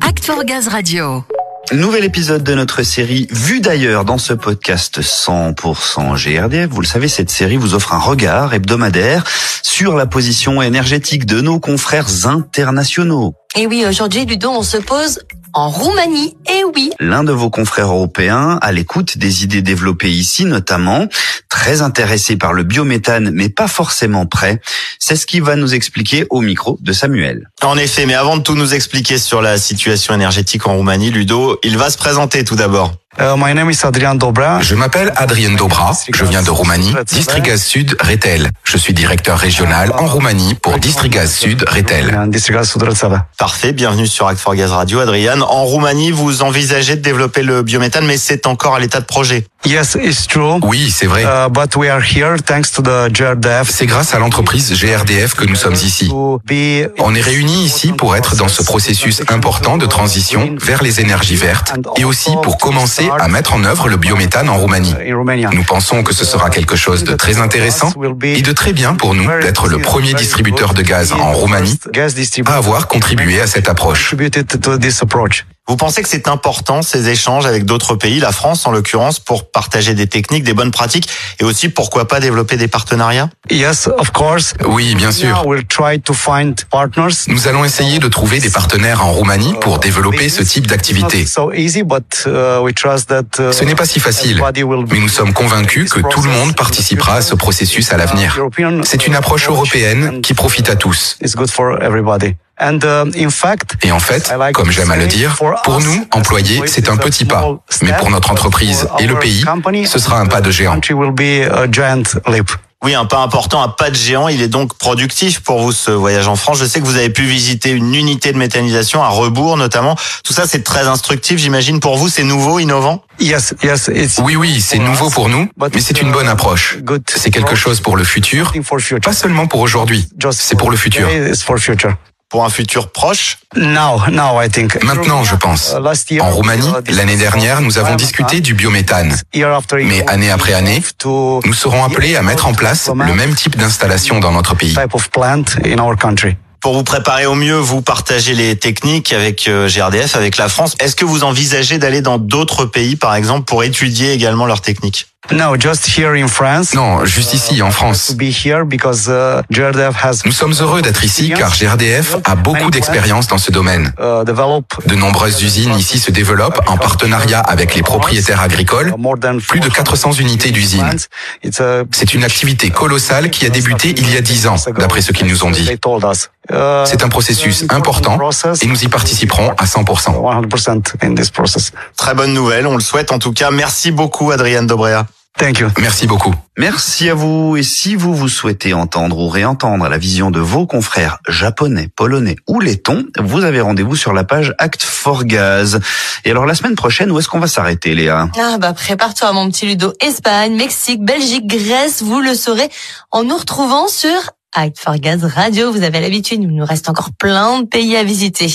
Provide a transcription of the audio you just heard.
Act for Gaz Radio. Nouvel épisode de notre série Vue d'ailleurs dans ce podcast 100% GRDF. Vous le savez, cette série vous offre un regard hebdomadaire sur la position énergétique de nos confrères internationaux. Et oui, aujourd'hui, Ludo, on se pose en Roumanie. Et oui. L'un de vos confrères européens, à l'écoute des idées développées ici notamment, très intéressé par le biométhane, mais pas forcément prêt, c'est ce qu'il va nous expliquer au micro de Samuel. En effet, mais avant de tout nous expliquer sur la situation énergétique en Roumanie, Ludo, il va se présenter tout d'abord. Uh, my name is Adrian Dobra. Je m'appelle Adrien Dobra, je viens de Roumanie, Distrigaz Sud Retel. Je suis directeur régional en Roumanie pour Distrigaz Sud Retel. Parfait, bienvenue sur Act for Gaz Radio, Adrian. En Roumanie, vous envisagez de développer le biométhane, mais c'est encore à l'état de projet. Yes, it's true. Oui, c'est vrai. Uh, but we are here thanks to the GRDF. C'est grâce à l'entreprise GRDF que nous sommes ici. On est réunis ici pour être dans ce processus important de transition vers les énergies vertes et aussi pour commencer à mettre en œuvre le biométhane en Roumanie. Nous pensons que ce sera quelque chose de très intéressant et de très bien pour nous d'être le premier distributeur de gaz en Roumanie à avoir contribué à cette approche. Vous pensez que c'est important ces échanges avec d'autres pays, la France en l'occurrence, pour partager des techniques, des bonnes pratiques et aussi pourquoi pas développer des partenariats? Yes, of course. Oui, bien sûr. Now we'll try to find partners. Nous allons essayer de trouver des partenaires en Roumanie pour développer ce type d'activité. So easy, but uh, we trust that. uh, Ce n'est pas si facile, everybody will be- mais nous sommes convaincus que tout le monde participera à ce processus à l'avenir. C'est une approche européenne qui profite à tous. Uh, in fact, Et en fait, comme j'aime à le dire, pour nous, employés, c'est un petit pas. Mais pour notre entreprise et le pays, ce sera un pas de géant. country will be a giant leap. Oui, un pas important, un pas de géant. Il est donc productif pour vous ce voyage en France. Je sais que vous avez pu visiter une unité de méthanisation à Rebourg notamment. Tout ça, c'est très instructif, j'imagine. Pour vous, c'est nouveau, innovant? Yes, yes, it's Oui, oui, c'est nouveau pour nous, mais c'est une bonne approche. C'est quelque chose pour le futur, pas seulement pour aujourd'hui, c'est pour le futur. Pour un futur proche. Now, now, I think. Maintenant, je pense. Uh, last year, En Roumanie, uh, l'année dernière, nous avons time, discuté uh, du biométhane. year after year, Mais année après année, to Nous serons appelés à mettre en place le même type d'installation dans notre pays. type of plant in our country. Pour vous préparer au mieux, vous partagez les techniques avec euh, GRDF, avec la France. Est-ce que vous envisagez d'aller dans d'autres pays, par exemple, pour étudier également leurs techniques? No, just here in France. Non, juste ici, en To France. be here because uh, Nous sommes heureux d'être ici car GRDF a beaucoup d'expérience dans ce domaine. uh, developed De nombreuses usines ici se développent en partenariat avec les propriétaires agricoles. more than Plus de 400 unités d'usines. It's a C'est une activité colossale qui a débuté il y a 10 ans, d'après ce qu'ils nous ont dit. Uh, C'est un processus important et nous y participerons à 100%. 100% in this process. Très bonne nouvelle, on le souhaite en tout cas. Merci beaucoup, Adrian Dobrea. Thank you. Merci beaucoup. Merci à vous. Et si vous vous souhaitez entendre ou réentendre la vision de vos confrères japonais, polonais ou lettons, vous avez rendez-vous sur la page Act for Gaz. Et alors la semaine prochaine, où est-ce qu'on va s'arrêter, Léa? Ah bah prépare-toi mon petit Ludo. Espagne, Mexique, Belgique, Grèce, vous le saurez en nous retrouvant sur Act for Gaz Radio. Vous avez l'habitude, il nous reste encore plein de pays à visiter.